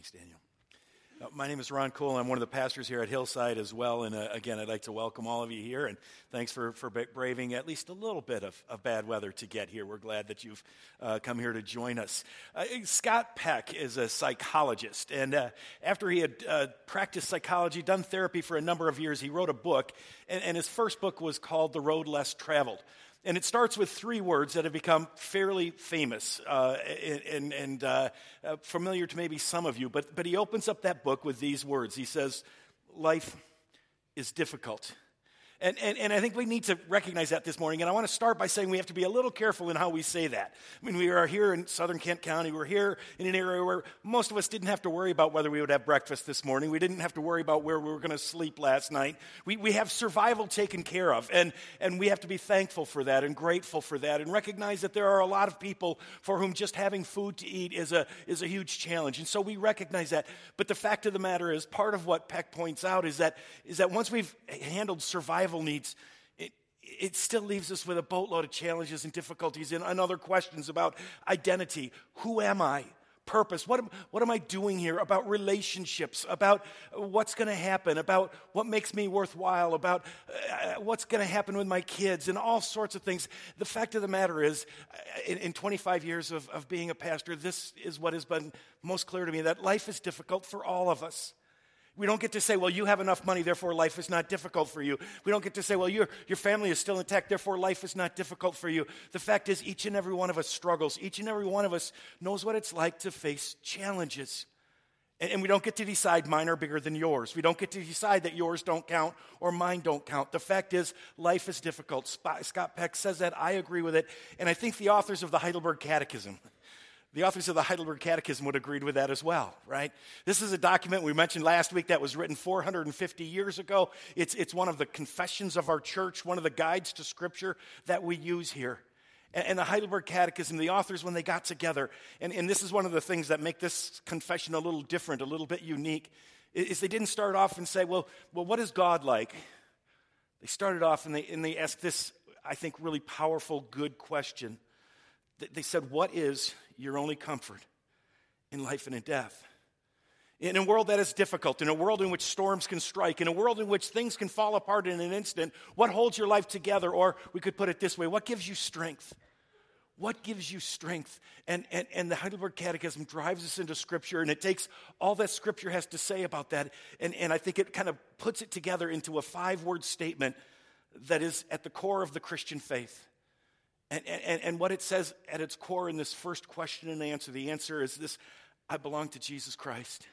Thanks, Daniel. Uh, my name is Ron Cole. I'm one of the pastors here at Hillside as well. And uh, again, I'd like to welcome all of you here. And thanks for, for braving at least a little bit of, of bad weather to get here. We're glad that you've uh, come here to join us. Uh, Scott Peck is a psychologist. And uh, after he had practiced psychology, done therapy for a number of years, he wrote a book. And, and his first book was called The Road Less Traveled. And it starts with three words that have become fairly famous uh, and, and uh, uh, familiar to maybe some of you. But, but he opens up that book with these words. He says, Life is difficult. And, and, and I think we need to recognize that this morning. And I want to start by saying we have to be a little careful in how we say that. I mean, we are here in southern Kent County. We're here in an area where most of us didn't have to worry about whether we would have breakfast this morning. We didn't have to worry about where we were going to sleep last night. We, we have survival taken care of. And, and we have to be thankful for that and grateful for that and recognize that there are a lot of people for whom just having food to eat is a, is a huge challenge. And so we recognize that. But the fact of the matter is, part of what Peck points out is that, is that once we've handled survival, survival needs, it, it still leaves us with a boatload of challenges and difficulties and, and other questions about identity. Who am I? Purpose. What am, what am I doing here? About relationships, about what's going to happen, about what makes me worthwhile, about uh, what's going to happen with my kids, and all sorts of things. The fact of the matter is, in, in 25 years of, of being a pastor, this is what has been most clear to me that life is difficult for all of us. We don't get to say, well, you have enough money, therefore life is not difficult for you. We don't get to say, well, your, your family is still intact, therefore life is not difficult for you. The fact is, each and every one of us struggles. Each and every one of us knows what it's like to face challenges. And, and we don't get to decide mine are bigger than yours. We don't get to decide that yours don't count or mine don't count. The fact is, life is difficult. Scott Peck says that. I agree with it. And I think the authors of the Heidelberg Catechism, the authors of the Heidelberg Catechism would agree with that as well, right? This is a document we mentioned last week that was written 450 years ago. It's, it's one of the confessions of our church, one of the guides to Scripture that we use here. And, and the Heidelberg Catechism, the authors, when they got together, and, and this is one of the things that make this confession a little different, a little bit unique, is they didn't start off and say, well, well what is God like? They started off and they, and they asked this, I think, really powerful, good question. They said, What is your only comfort in life and in death. In a world that is difficult, in a world in which storms can strike, in a world in which things can fall apart in an instant, what holds your life together? Or we could put it this way what gives you strength? What gives you strength? And, and, and the Heidelberg Catechism drives us into Scripture, and it takes all that Scripture has to say about that, and, and I think it kind of puts it together into a five word statement that is at the core of the Christian faith. And, and, and what it says at its core in this first question and answer, the answer is this I belong to Jesus Christ.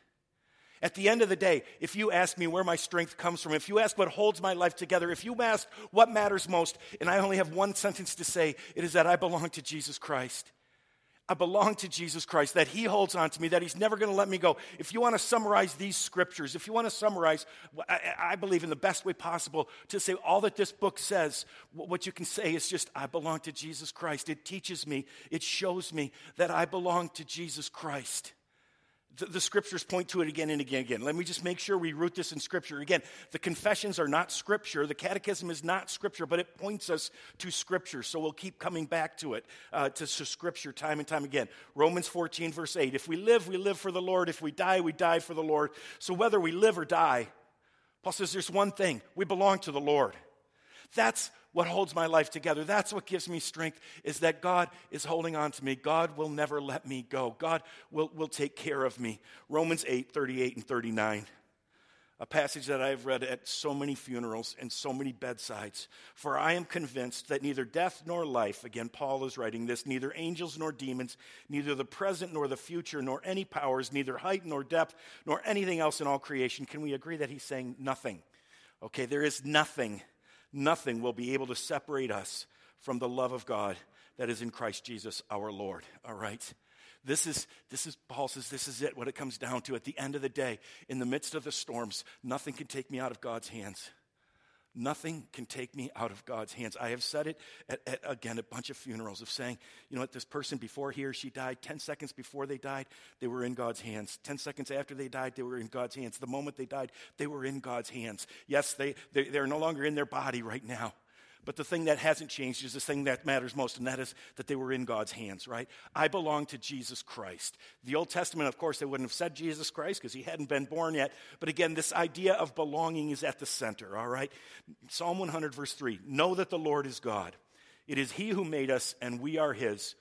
At the end of the day, if you ask me where my strength comes from, if you ask what holds my life together, if you ask what matters most, and I only have one sentence to say, it is that I belong to Jesus Christ. I belong to Jesus Christ, that He holds on to me, that He's never going to let me go. If you want to summarize these scriptures, if you want to summarize, I, I, believe in the best way possible to say all that this book says, what you can say is just, I belong to Jesus Christ. It teaches me, it shows me that I belong to Jesus Christ. The, scriptures point to it again and again and again. Let me just make sure we root this in scripture. Again, the confessions are not scripture. The catechism is not scripture, but it points us to scripture. So we'll keep coming back to it, uh, to, to scripture time and time again. Romans 14, verse 8. If we live, we live for the Lord. If we die, we die for the Lord. So whether we live or die, Paul says there's one thing we belong to the Lord. That's what holds my life together. That's what gives me strength is that God is holding on to me. God will never let me go. God will, will take care of me. Romans 8, 38 and 39. A passage that I've read at so many funerals and so many bedsides. For I am convinced that neither death nor life, again, Paul is writing this, neither angels nor demons, neither the present nor the future, nor any powers, neither height nor depth, nor anything else in all creation. Can we agree that he's saying nothing? Okay, there is nothing nothing will be able to separate us from the love of God that is in Christ Jesus our Lord. All right? This is, this is, Paul says, this is it, what it comes down to. At the end of the day, in the midst of the storms, nothing can take me out of God's hands. Nothing can take me out of God's hands. I have said it at, at, again, a bunch of funerals of saying, you know what, this person before he or she died, 10 seconds before they died, they were in God's hands. 10 seconds after they died, they were in God's hands. The moment they died, they were in God's hands. Yes, they, they, they're no longer in their body right now, But the thing that hasn't changed is the thing that matters most, and that is that they were in God's hands, right? I belong to Jesus Christ. The Old Testament, of course, they wouldn't have said Jesus Christ because he hadn't been born yet. But again, this idea of belonging is at the center, all right? Psalm 100, verse 3 Know that the Lord is God. It is he who made us, and we are his.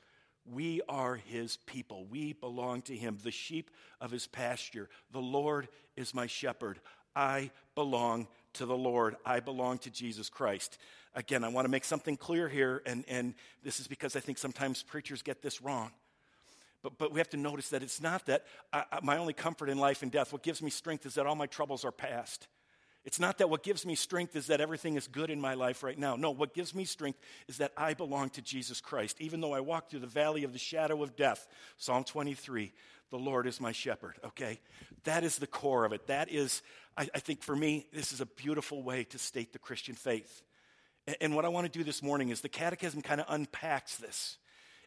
We are his people. We belong to him, the sheep of his pasture. The Lord is my shepherd. I belong to the Lord. I belong to Jesus Christ. Again, I want to make something clear here, and, and this is because I think sometimes preachers get this wrong. But, but we have to notice that it's not that I, my only comfort in life and death, what gives me strength is that all my troubles are past. It's not that what gives me strength is that everything is good in my life right now. No, what gives me strength is that I belong to Jesus Christ. Even though I walk through the valley of the shadow of death, Psalm 23, the Lord is my shepherd, okay? That is the core of it. That is, I, I think for me, this is a beautiful way to state the Christian faith. And, what I want to do this morning is the Catechism kind of unpacks this.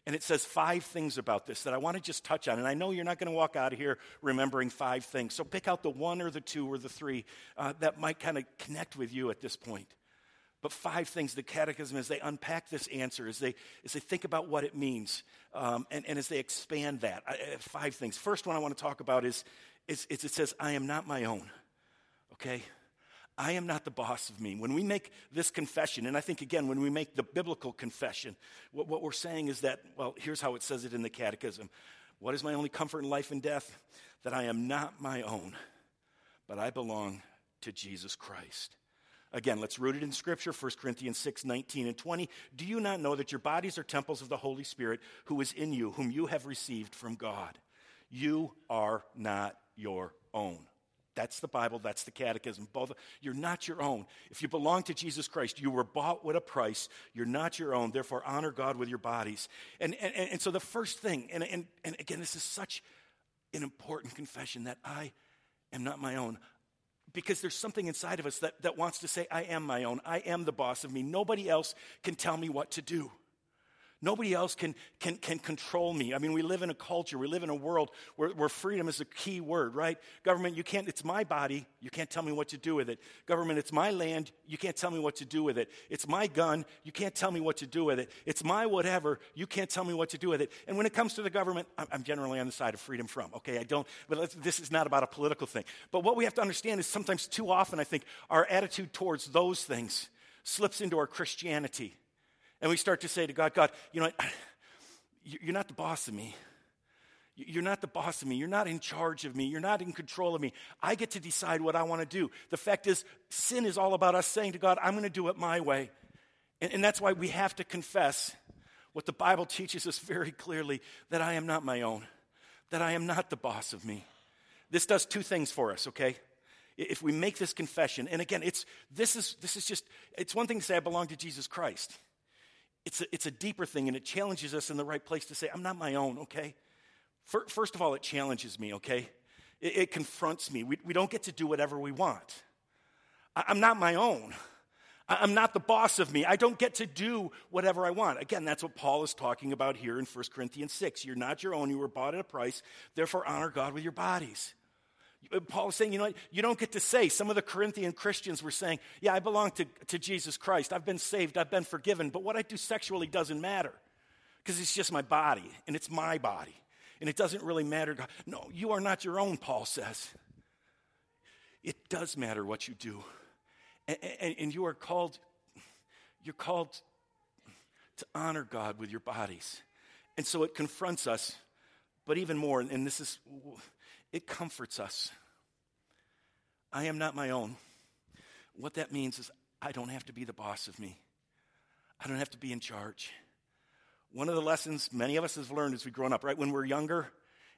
And it says five things about this that I want to just touch on. And I know you're not going to walk out of here remembering five things. So pick out the one or the two or the three uh, that might kind of connect with you at this point. But five things, the catechism, as they unpack this answer, as they, as they think about what it means, um, and, and as they expand that, I, five things. First one I want to talk about is, is, is it says, I am not my own. Okay? I am not the boss of me. When we make this confession, and I think again, when we make the biblical confession, what, what, we're saying is that, well, here's how it says it in the Catechism What is my only comfort in life and death? That I am not my own, but I belong to Jesus Christ. Again, let's root it in Scripture, 1 Corinthians 6 19 and 20. Do you not know that your bodies are temples of the Holy Spirit who is in you, whom you have received from God? You are not your own. That's the Bible, that's the catechism. Both you're not your own. If you belong to Jesus Christ, you were bought with a price. You're not your own. Therefore, honor God with your bodies. And, and, and so the first thing, and, and, and again, this is such an important confession that I am not my own. Because there's something inside of us that, that wants to say, I am my own. I am the boss of me. Nobody else can tell me what to do. Nobody else can, can, can control me. I mean, we live in a culture, we live in a world where, where freedom is a key word, right? Government, you can't, it's my body, you can't tell me what to do with it. Government, it's my land, you can't tell me what to do with it. It's my gun, you can't tell me what to do with it. It's my whatever, you can't tell me what to do with it. And when it comes to the government, I'm, I'm generally on the side of freedom from, okay? I don't, but this is not about a political thing. But what we have to understand is sometimes too often, I think, our attitude towards those things slips into our Christianity. And we start to say to God, God, you know, you're not the boss of me. You're not the boss of me. You're not in charge of me. You're not in control of me. I get to decide what I want to do. The fact is, sin is all about us saying to God, I'm going to do it my way. And, and that's why we have to confess what the Bible teaches us very clearly that I am not my own, that I am not the boss of me. This does two things for us, okay? If we make this confession, and again, it's, this, is, this is just, it's one thing to say I belong to Jesus Christ it's a, it's a deeper thing and it challenges us in the right place to say, I'm not my own, okay? First of all, it challenges me, okay? It, it confronts me. We, we don't get to do whatever we want. I, I'm not my own. I'm not the boss of me. I don't get to do whatever I want. Again, that's what Paul is talking about here in 1 Corinthians 6. You're not your own. You were bought at a price. Therefore, honor God with your bodies. Uh, Paul is saying, you know? You don't get to say. Some of the Corinthian Christians were saying, yeah, I belong to, to Jesus Christ. I've been saved. I've been forgiven. But what I do sexually doesn't matter because it's just my body and it's my body. And it doesn't really matter. God no, you are not your own, Paul says. It does matter what you do. And, and, and you are called, you're called to honor God with your bodies. And so it confronts us, but even more, and this is it comforts us. I am not my own. What that means is I don't have to be the boss of me, I don't have to be in charge. One of the lessons many of us have learned as we've grown up, right? When we're younger,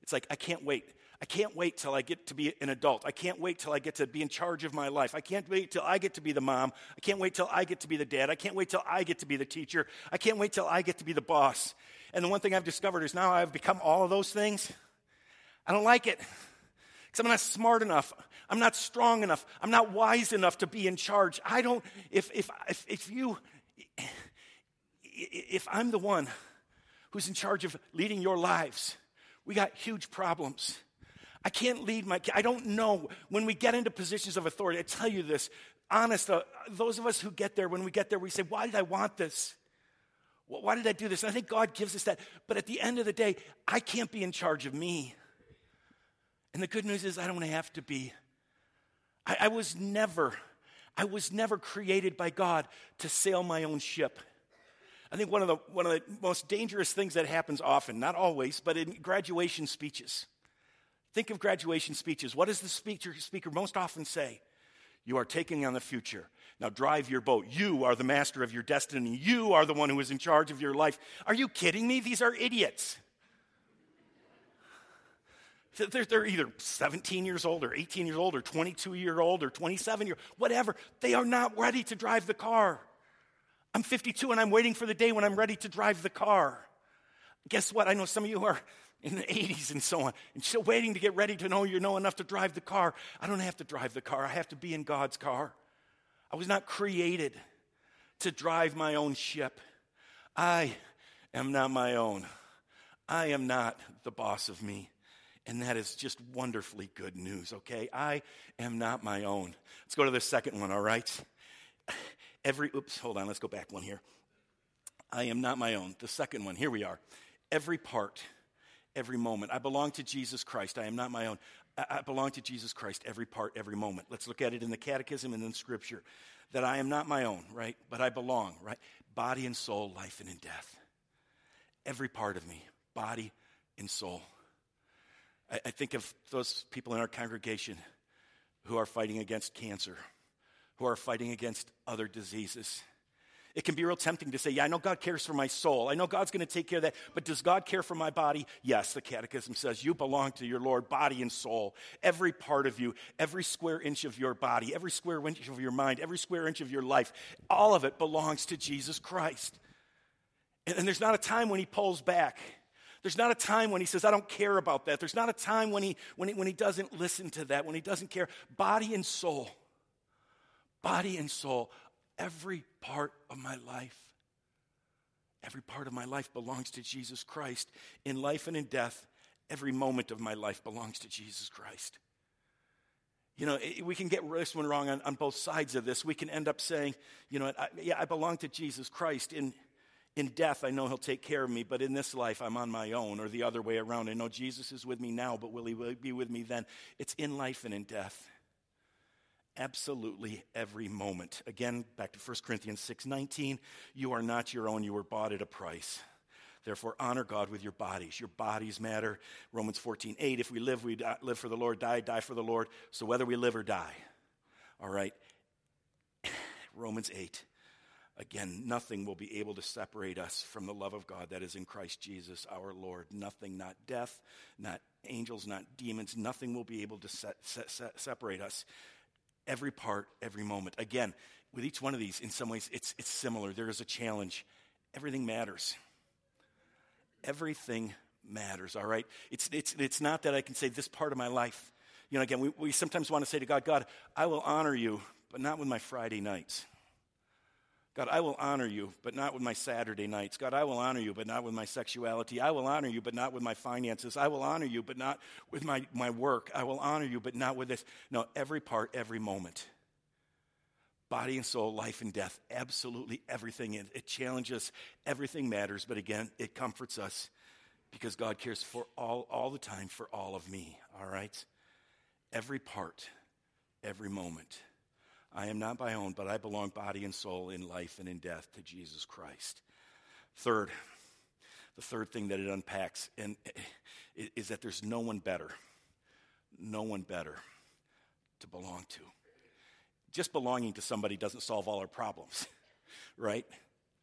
it's like, I can't wait. I can't wait till I get to be an adult. I can't wait till I get to be in charge of my life. I can't wait till I get to be the mom. I can't wait till I get to be the dad. I can't wait till I get to be the teacher. I can't wait till I get to be the boss. And the one thing I've discovered is now I've become all of those things. I don't like it because I'm not smart enough. I'm not strong enough. I'm not wise enough to be in charge. I don't, if, if, if, if you, if I'm the one who's in charge of leading your lives, we got huge problems. I can't lead my I don't know. When we get into positions of authority, I tell you this, honest, uh, those of us who get there, when we get there, we say, Why did I want this? Why did I do this? And I think God gives us that. But at the end of the day, I can't be in charge of me. And the good news is, I don't have to be. I, I was never, I was never created by God to sail my own ship. I think one of the, one of the most dangerous things that happens often, not always, but in graduation speeches. Think of graduation speeches. What does the speaker, speaker most often say? You are taking on the future. Now drive your boat. You are the master of your destiny. You are the one who is in charge of your life. Are you kidding me? These are idiots. They're, they're either 17 years old or 18 years old or 22 year old or 27 year whatever. They are not ready to drive the car. I'm 52 and I'm waiting for the day when I'm ready to drive the car. Guess what? I know some of you are in the 80s and so on, and still waiting to get ready to know you know enough to drive the car. I don't have to drive the car, I have to be in God's car. I was not created to drive my own ship. I am not my own. I am not the boss of me. And that is just wonderfully good news, okay? I am not my own. Let's go to the second one, all right? Every, oops, hold on, let's go back one here. I am not my own. The second one, here we are. Every part every moment. I belong to Jesus Christ. I am not my own. I belong to Jesus Christ every part, every moment. Let's look at it in the catechism and in scripture that I am not my own, right? But I belong, right? Body and soul, life and in death. Every part of me, body and soul. I, I think of those people in our congregation who are fighting against cancer, who are fighting against other diseases it can be real tempting to say, Yeah, I know God cares for my soul. I know God's going to take care of that. But does God care for my body? Yes, the Catechism says you belong to your Lord, body and soul. Every part of you, every square inch of your body, every square inch of your mind, every square inch of your life, all of it belongs to Jesus Christ. And, and there's not a time when He pulls back. There's not a time when he says, I don't care about that. There's not a time when he, when he, when he doesn't listen to that, when he doesn't care. Body and soul, body and soul every part of my life. Every part of my life belongs to Jesus Christ. In life and in death, every moment of my life belongs to Jesus Christ. You know, we can get this one wrong on, on both sides of this. We can end up saying, you know, I, yeah, I belong to Jesus Christ. In, in death, I know He'll take care of me, but in this life, I'm on my own, or the other way around. I know Jesus is with me now, but will He be with me then? It's in life and in death absolutely every moment. Again, back to 1 Corinthians 6:19, you are not your own, you were bought at a price. Therefore, honor God with your bodies. Your bodies matter. Romans 14, 8, if we live, we die, live for the Lord, die, die for the Lord. So whether we live or die. All right. Romans 8. Again, nothing will be able to separate us from the love of God that is in Christ Jesus our Lord. Nothing, not death, not angels, not demons, nothing will be able to separate us every part, every moment. Again, with each one of these, in some ways, it's, it's similar. There is a challenge. Everything matters. Everything matters, all right? It's, it's, it's not that I can say this part of my life. You know, again, we, we sometimes want to say to God, God, I will honor you, but not with my Friday nights. God, I will honor you, but not with my Saturday nights. God, I will honor you, but not with my sexuality. I will honor you, but not with my finances. I will honor you, but not with my, my work. I will honor you, but not with this. No, every part, every moment. Body and soul, life and death, absolutely everything. It, it challenges, everything matters, but again, it comforts us because God cares for all, all the time for all of me, all right? Every part, every moment. I am not my own, but I belong body and soul in life and in death to Jesus Christ. Third, the third thing that it unpacks and is that there's no one better, no one better to belong to. Just belonging to somebody doesn't solve all our problems, right?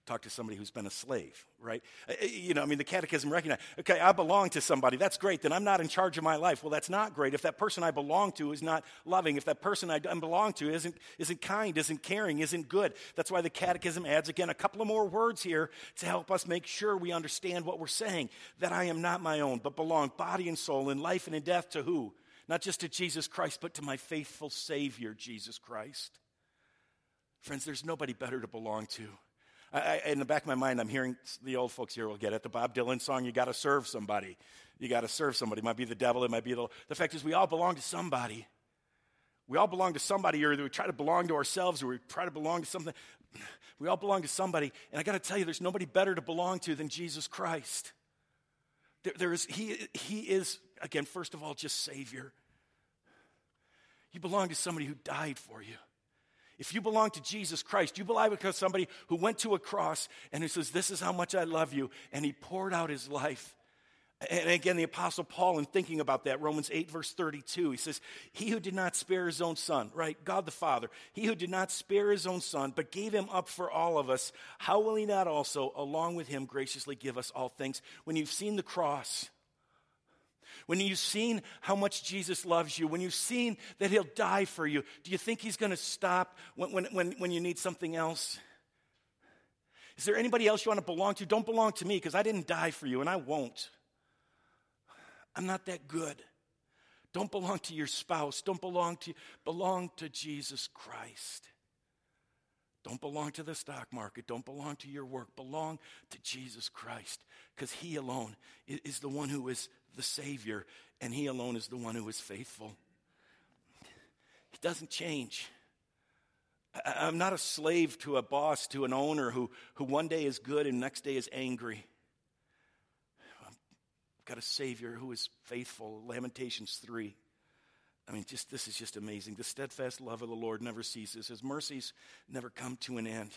Talk to somebody who's been a slave, right? Uh, uh, you know, I mean, the catechism recognizes, okay, I belong to somebody. That's great. Then I'm not in charge of my life. Well, that's not great. If that person I belong to is not loving, if that person I belong to isn't, isn't kind, isn't caring, isn't good, that's why the catechism adds, again, a couple of more words here to help us make sure we understand what we're saying that I am not my own, but belong body and soul in life and in death to who? Not just to Jesus Christ, but to my faithful Savior, Jesus Christ. Friends, there's nobody better to belong to. I, in the back of my mind, I'm hearing the old folks here will get it. The Bob Dylan song, You Got to Serve Somebody. You got to serve somebody. It might be the devil, it might be the. The fact is, we all belong to somebody. We all belong to somebody, or we try to belong to ourselves, or we try to belong to something. We all belong to somebody. And I got to tell you, there's nobody better to belong to than Jesus Christ. There, there is, he, he is, again, first of all, just Savior. You belong to somebody who died for you. If you belong to Jesus Christ, you belong to somebody who went to a cross and who says, This is how much I love you. And he poured out his life. And again, the Apostle Paul, in thinking about that, Romans 8, verse 32, he says, He who did not spare his own son, right? God the Father, he who did not spare his own son, but gave him up for all of us, how will he not also, along with him, graciously give us all things? When you've seen the cross, when you've seen how much Jesus loves you, when you've seen that he'll die for you, do you think he's going to stop when, when, when, when you need something else? Is there anybody else you want to belong to? Don't belong to me because I didn't die for you and I won't. I'm not that good. Don't belong to your spouse. Don't belong to belong to Jesus Christ. Don't belong to the stock market. Don't belong to your work. Belong to Jesus Christ because He alone is the one who is the Savior, and He alone is the one who is faithful. He doesn't change. I'm not a slave to a boss, to an owner who, who one day is good and next day is angry. I've got a Savior who is faithful. Lamentations 3. I mean, just this is just amazing. The steadfast love of the Lord never ceases. His mercies never come to an end.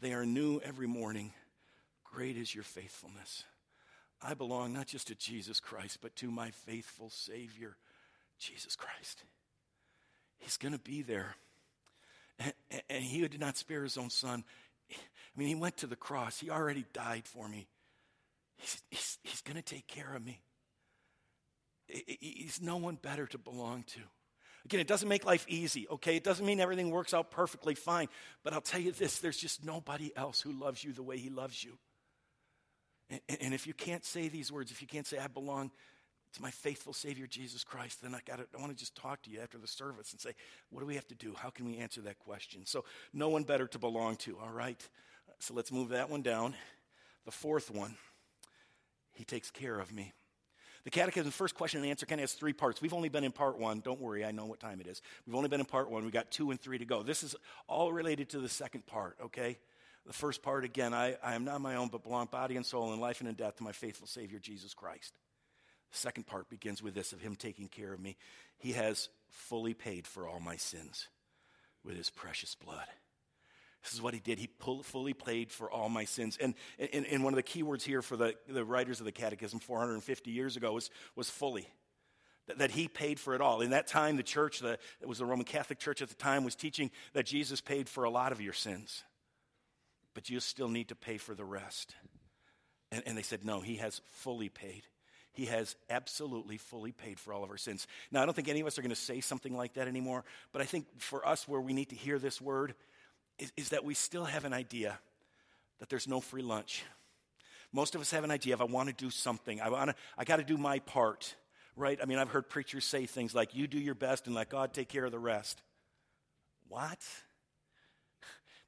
They are new every morning. Great is your faithfulness. I belong not just to Jesus Christ, but to my faithful Savior, Jesus Christ. He's going to be there. And, and, he did not spare his own son, I mean, he went to the cross. He already died for me. He's, he's, he's going to take care of me. He's no one better to belong to. Again, it doesn't make life easy, okay? It doesn't mean everything works out perfectly fine. But I'll tell you this there's just nobody else who loves you the way he loves you. And, and if you can't say these words, if you can't say, I belong to my faithful Savior Jesus Christ, then I, gotta, I want to just talk to you after the service and say, what do we have to do? How can we answer that question? So, no one better to belong to, all right? So, let's move that one down. The fourth one, He takes care of me. The catechism, first question and answer, kind of has three parts. We've only been in part one. Don't worry, I know what time it is. We've only been in part one. We've got two and three to go. This is all related to the second part, okay? The first part, again, I, I am not my own, but belong body and soul in life and in death to my faithful Savior, Jesus Christ. The second part begins with this of Him taking care of me. He has fully paid for all my sins with His precious blood. This is what he did. He fully paid for all my sins. And, and, and one of the key words here for the, the writers of the Catechism 450 years ago was, was fully. That, that he paid for it all. In that time, the church, the, it was the Roman Catholic Church at the time, was teaching that Jesus paid for a lot of your sins but you still need to pay for the rest. And, and, they said, no, he has fully paid. He has absolutely fully paid for all of our sins. Now, I don't think any of us are going to say something like that anymore, but I think for us, where we need to hear this word is, is that we still have an idea that there's no free lunch. Most of us have an idea of, I want to do something. I, wanna, I got to do my part, right? I mean, I've heard preachers say things like, you do your best and let God take care of the rest. What?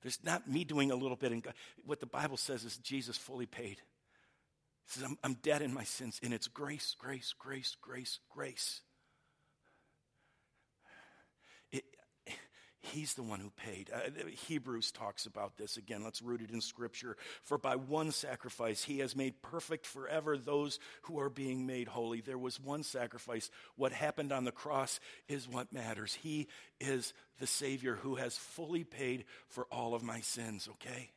There's not me doing a little bit. And what the Bible says is Jesus fully paid. He says, I'm, I'm dead in my sins, and it's grace, grace, grace, grace, grace. He's the one who paid. Uh, Hebrews talks about this again. Let's root it in Scripture. For by one sacrifice, he has made perfect forever those who are being made holy. There was one sacrifice. What happened on the cross is what matters. He is the Savior who has fully paid for all of my sins, okay?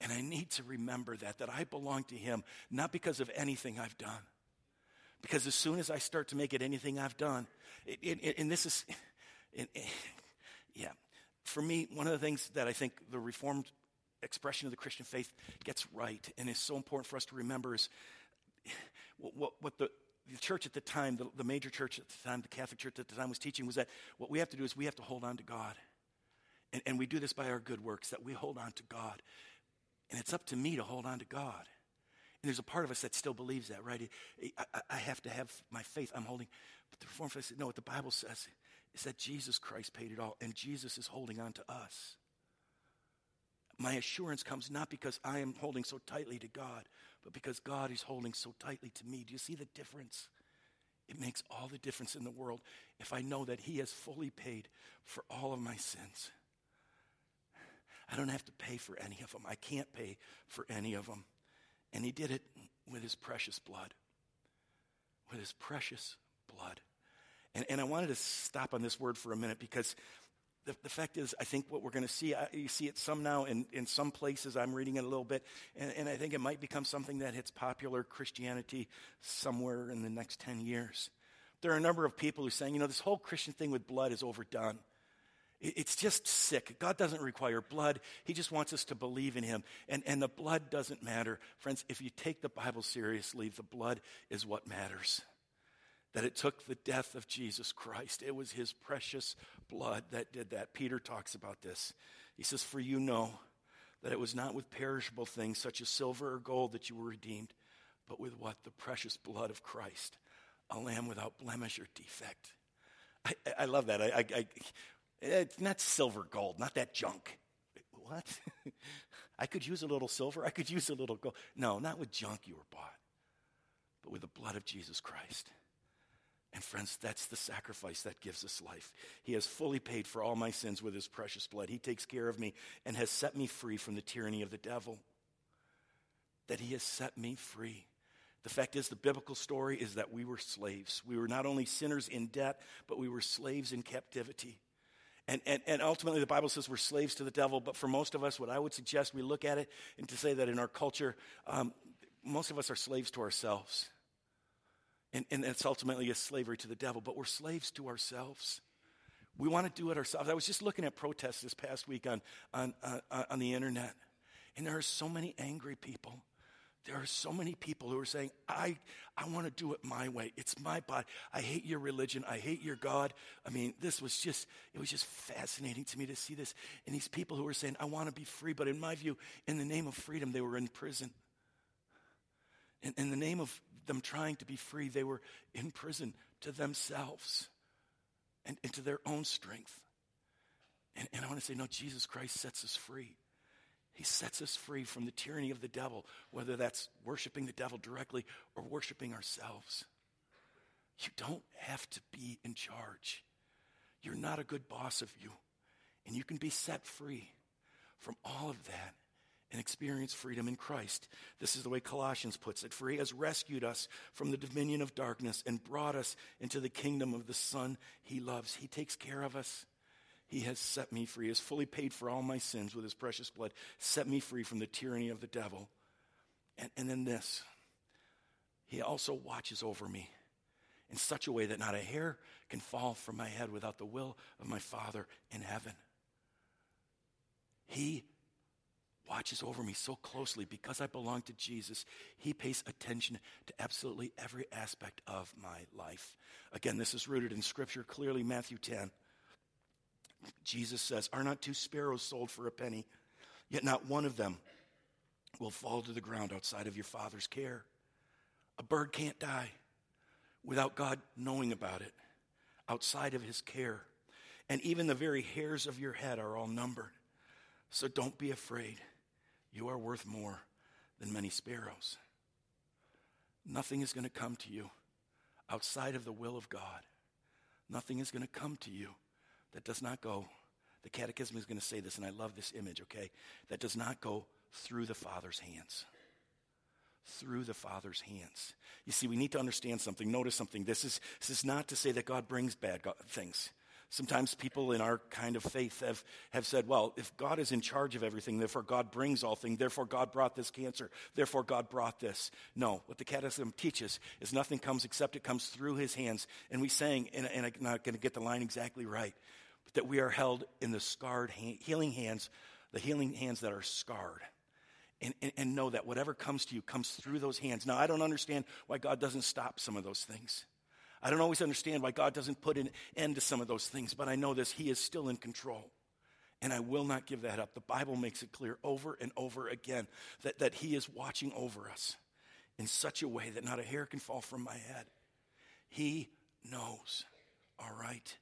And I need to remember that, that I belong to him, not because of anything I've done. Because as soon as I start to make it anything I've done, it, it, and this is. It, yeah. For me, one of the things that I think the Reformed expression of the Christian faith gets right and is so important for us to remember is what, what, what the, the church at the time, the, the, major church at the time, the Catholic church at the time was teaching was that what we have to do is we have to hold on to God. And, and we do this by our good works, that we hold on to God. And it's up to me to hold on to God. And there's a part of us that still believes that, right? I, I have to have my faith. I'm holding. But the Reformed faith said, no, what the Bible says is that Jesus Christ paid it all, and Jesus is holding on to us. My assurance comes not because I am holding so tightly to God, but because God is holding so tightly to me. Do you see the difference? It makes all the difference in the world if I know that He has fully paid for all of my sins. I don't have to pay for any of them. I can't pay for any of them. And He did it with His precious blood. With His precious blood. And, and I wanted to stop on this word for a minute because the, the fact is, I think what we're going to see, I, you see it some now in, in some places. I'm reading it a little bit, and, and I think it might become something that hits popular Christianity somewhere in the next 10 years. There are a number of people who are saying, you know, this whole Christian thing with blood is overdone. It's just sick. God doesn't require blood. He just wants us to believe in Him. And, and the blood doesn't matter. Friends, if you take the Bible seriously, the blood is what matters that it took the death of Jesus Christ. It was his precious blood that did that. Peter talks about this. He says, For you know that it was not with perishable things such as silver or gold that you were redeemed, but with what? The precious blood of Christ, a lamb without blemish or defect. I, I love that. I, I, I, it's not silver, gold, not that junk. What? I could use a little silver. I could use a little gold. No, not with junk you were bought, but with the blood of Jesus Christ. And friends, that's the sacrifice that gives us life. He has fully paid for all my sins with his precious blood. He takes care of me and has set me free from the tyranny of the devil. That he has set me free. The fact is, the biblical story is that we were slaves. We were not only sinners in debt, but we were slaves in captivity. And, and, and ultimately, the Bible says we're slaves to the devil, but for most of us, what I would suggest we look at it and to say that in our culture, um, most of us are slaves to ourselves. And, and it's ultimately a slavery to the devil, but we're slaves to ourselves. We want to do it ourselves. I was just looking at protests this past week on, on, uh, on the internet, and there are so many angry people. There are so many people who are saying, I, I want to do it my way. It's my body. I hate your religion. I hate your God. I mean, this was just, it was just fascinating to me to see this. And these people who are saying, I want to be free, but in my view, in the name of freedom, they were in prison. In, in the name of them trying to be free, they were in prison to themselves and, and to their own strength. And, and I want to say, no, Jesus Christ sets us free. He sets us free from the tyranny of the devil, whether that's worshiping the devil directly or worshiping ourselves. You don't have to be in charge. You're not a good boss of you. And you can be set free from all of that and experience freedom in Christ. This is the way Colossians puts it. For he has rescued us from the dominion of darkness and brought us into the kingdom of the Son he loves. He takes care of us. He has set me free. He has fully paid for all my sins with his precious blood, set me free from the tyranny of the devil. And, and then this He also watches over me in such a way that not a hair can fall from my head without the will of my Father in heaven. He watches over me so closely because I belong to Jesus. He pays attention to absolutely every aspect of my life. Again, this is rooted in Scripture, clearly, Matthew 10. Jesus says, Are not two sparrows sold for a penny? Yet not one of them will fall to the ground outside of your Father's care. A bird can't die without God knowing about it, outside of his care. And even the very hairs of your head are all numbered. So don't be afraid. You are worth more than many sparrows. Nothing is going to come to you outside of the will of God. Nothing is going to come to you that does not go. The Catechism is going to say this, and I love this image, okay? That does not go through the Father's hands. Through the Father's hands. You see, we need to understand something. Notice something. This is, this is not to say that God brings bad things. Sometimes people in our kind of faith have, have said, well, if God is in charge of everything, therefore God brings all things, therefore God brought this cancer, therefore God brought this. No, what the Catechism teaches is nothing comes except it comes through his hands. And we sang, and, and I'm not going to get the line exactly right, but that we are held in the scarred, hand, healing hands, the healing hands that are scarred. And, and, and know that whatever comes to you comes through those hands. Now, I don't understand why God doesn't stop some of those things. I don't always understand why God doesn't put an end to some of those things, but I know this He is still in control. And I will not give that up. The Bible makes it clear over and over again that, that He is watching over us in such a way that not a hair can fall from my head. He knows, all right?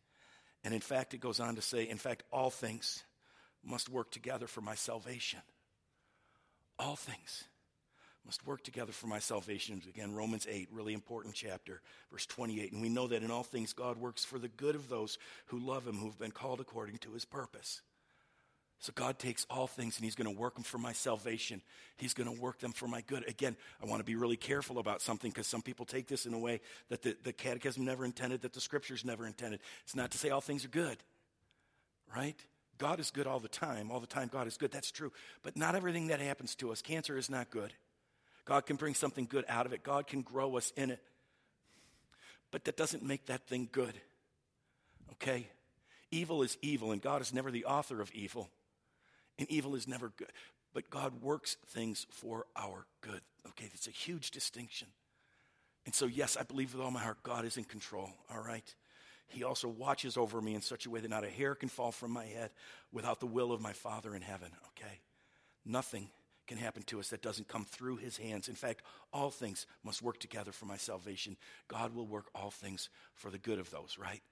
And in fact, it goes on to say, in fact, all things, must work together for my salvation. All things must work together for my salvation. Again, Romans 8, really important chapter, verse 28. And we know that in all things God works for the good of those who love him, who've been called according to his purpose. So God takes all things and He's going to work them for my salvation. He's going to work them for my good. Again, I want to be really careful about something because some people take this in a way that the, the catechism never intended, that the scriptures never intended. It's not to say all things are good, right? God is good all the time. All the time, God is good. That's true. But not everything that happens to us. Cancer is not good. God can bring something good out of it, God can grow us in it. But that doesn't make that thing good. Okay? Evil is evil, and God is never the author of evil. And evil is never good. But God works things for our good. Okay? That's a huge distinction. And so, yes, I believe with all my heart God is in control, all right? He also watches over me in such a way that not a hair can fall from my head without the will of my Father in heaven, okay? Nothing can happen to us that doesn't come through his hands. In fact, all things must work together for my salvation. God will work all things for the good of those, right?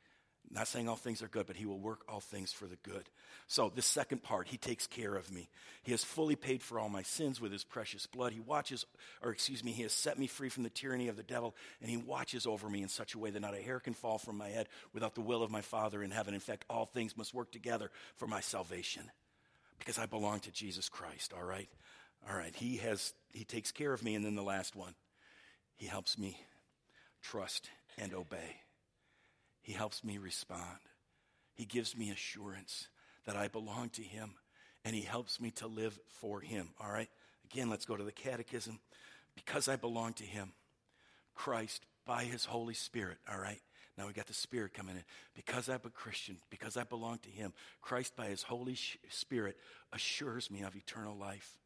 Not saying all things are good, but he will work all things for the good. So, the second part, he takes care of me. He has fully paid for all my sins with his precious blood. He watches, or excuse me, he has set me free from the tyranny of the devil, and he watches over me in such a way that not a hair can fall from my head without the will of my Father in heaven. In fact, all things must work together for my salvation because I belong to Jesus Christ, all right? All right, he has he takes care of me and then the last one. He helps me trust and obey. He helps me respond. He gives me assurance that I belong to him and he helps me to live for him. All right? Again, let's go to the catechism. Because I belong to him, Christ by his Holy Spirit, all right? Now we got the Spirit coming in. Because I'm a Christian, because I belong to him, Christ by his Holy Spirit assures me of eternal life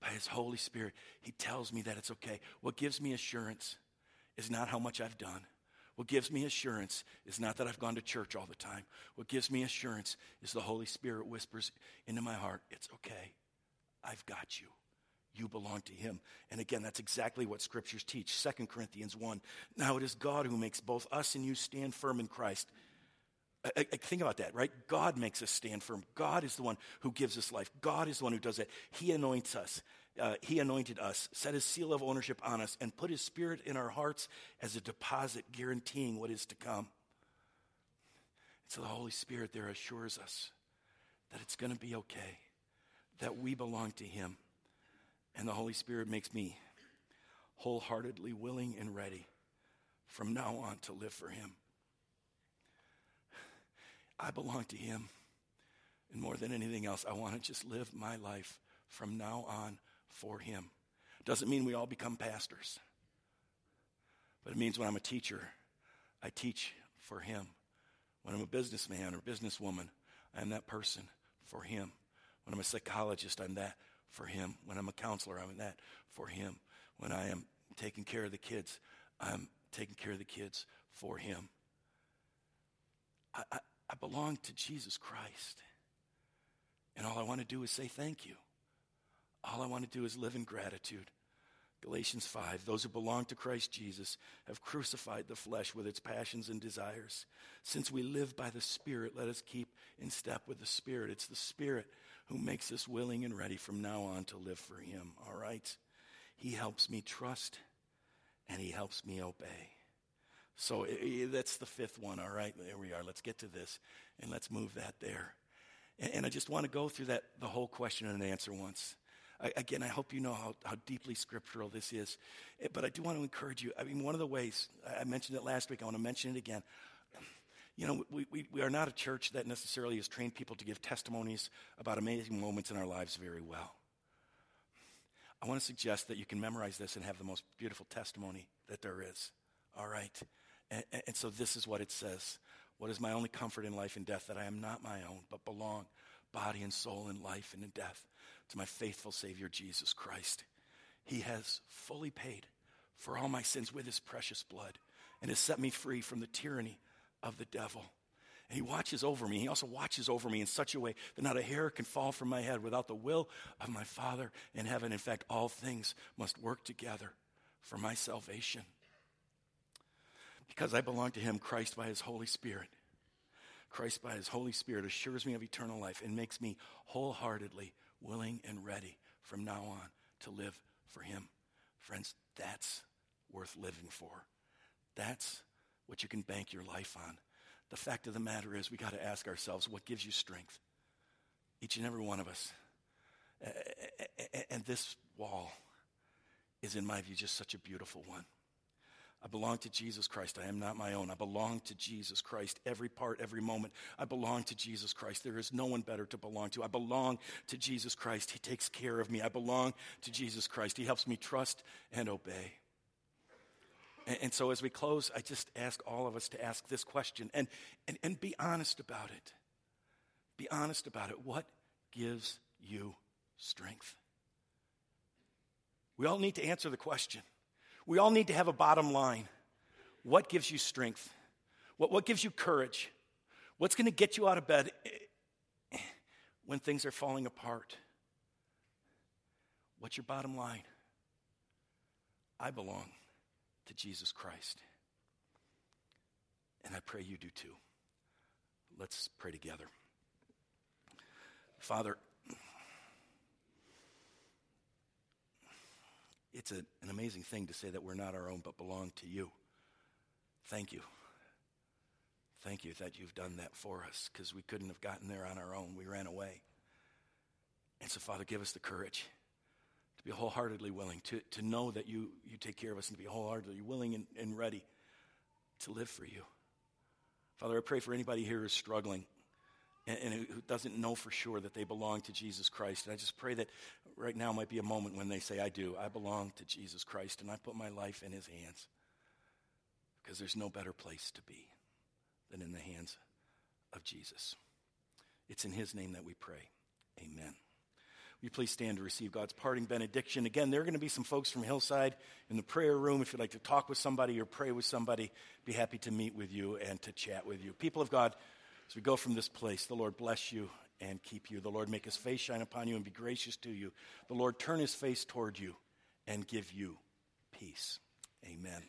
by His Holy Spirit, He tells me that it's okay. What gives me assurance is not how much I've done. What gives me assurance is not that I've gone to church all the time. What gives me assurance is the Holy Spirit whispers into my heart, It's okay. I've got you. You belong to him. And again, that's exactly what scriptures teach. 2 Corinthians 1. Now it is God who makes both us and you stand firm in Christ. I, I, think about that, right? God makes us stand firm. God is the one who gives us life. God is the one who does it. He anoints us. Uh, he anointed us, set his seal of ownership on us, and put his spirit in our hearts as a deposit guaranteeing what is to come. And so the Holy Spirit there assures us that it's going to be okay, that we belong to him. And the Holy Spirit makes me wholeheartedly willing and ready from now on to live for him. I belong to Him. And more than anything else, I want to just live my life from now on for Him. Doesn't mean we all become pastors, but it means when I'm a teacher, I teach for Him. When I'm a businessman or businesswoman, I'm that person for Him. When I'm a psychologist, I'm that for Him. When I'm a counselor, I'm that for Him. When I am taking care of the kids, I'm taking care of the kids for Him. I, I, belong to Jesus Christ. And all I want to do is say thank you. All I want to do is live in gratitude. Galatians 5 Those who belong to Christ Jesus have crucified the flesh with its passions and desires. Since we live by the Spirit, let us keep in step with the Spirit. It's the Spirit who makes us willing and ready from now on to live for Him, all right? He helps me trust and He helps me obey. So that's the fifth one, all right? There we are. Let's get to this and let's move that there. And, I just want to go through that, the whole question and answer once. I, again, I hope you know how, how deeply scriptural this is. Eh, but I do want to encourage you. I mean, one of the ways, I mentioned it last week, I want to mention it again. You know, we, we, we are not a church that necessarily has trained people to give testimonies about amazing moments in our lives very well. I want to suggest that you can memorize this and have the most beautiful testimony that there is. All right? And, and, so this is what it says. What is my only comfort in life and death? That I am not my own, but belong, body and soul, in life and in death, to my faithful Savior, Jesus Christ. He has fully paid for all my sins with his precious blood and has set me free from the tyranny of the devil. And he watches over me. He also watches over me in such a way that not a hair can fall from my head without the will of my Father in heaven. In fact, all things must work together for my salvation because I belong to him, Christ by his Holy Spirit. Christ, by his Holy Spirit, assures me of eternal life and makes me wholeheartedly willing and ready from now on to live for him. Friends, that's worth living for. That's what you can bank your life on. The fact of the matter is, we got to ask ourselves what gives you strength? Each and every one of us. And this wall is, in my view, just such a beautiful one. I belong to Jesus Christ. I am not my own. I belong to Jesus Christ. Every part, every moment, I belong to Jesus Christ. There is no one better to belong to. I belong to Jesus Christ. He takes care of me. I belong to Jesus Christ. He helps me trust and obey. And, and so as we close, I just ask all of us to ask this question and, and, and be honest about it. Be honest about it. What gives you strength? We all need to answer the question. We all need to have a bottom line. What gives you strength? What, what gives you courage? What's going to get you out of bed when things are falling apart? What's your bottom line? I belong to Jesus Christ. And I pray you do too. Let's pray together. Father, it's a, an amazing thing to say that we're not our own but belong to you. Thank you. Thank you that you've done that for us because we couldn't have gotten there on our own. We ran away. And so, Father, give us the courage to be wholeheartedly willing, to, to know that you, you take care of us, and to be wholeheartedly willing and, and ready to live for you. Father, I pray for anybody here who's struggling and, and who doesn't know for sure that they belong to Jesus Christ. And I just pray that right now might be a moment when they say, I do. I belong to Jesus Christ, and I put my life in his hands. Because there's no better place to be than in the hands of Jesus. It's in his name that we pray. Amen. Will you please stand to receive God's parting benediction? Again, there are going to be some folks from Hillside in the prayer room. If you'd like to talk with somebody or pray with somebody, be happy to meet with you and to chat with you. People of God, as we go from this place, the Lord bless you and keep you. The Lord make his face shine upon you and be gracious to you. The Lord turn his face toward you and give you peace. Amen.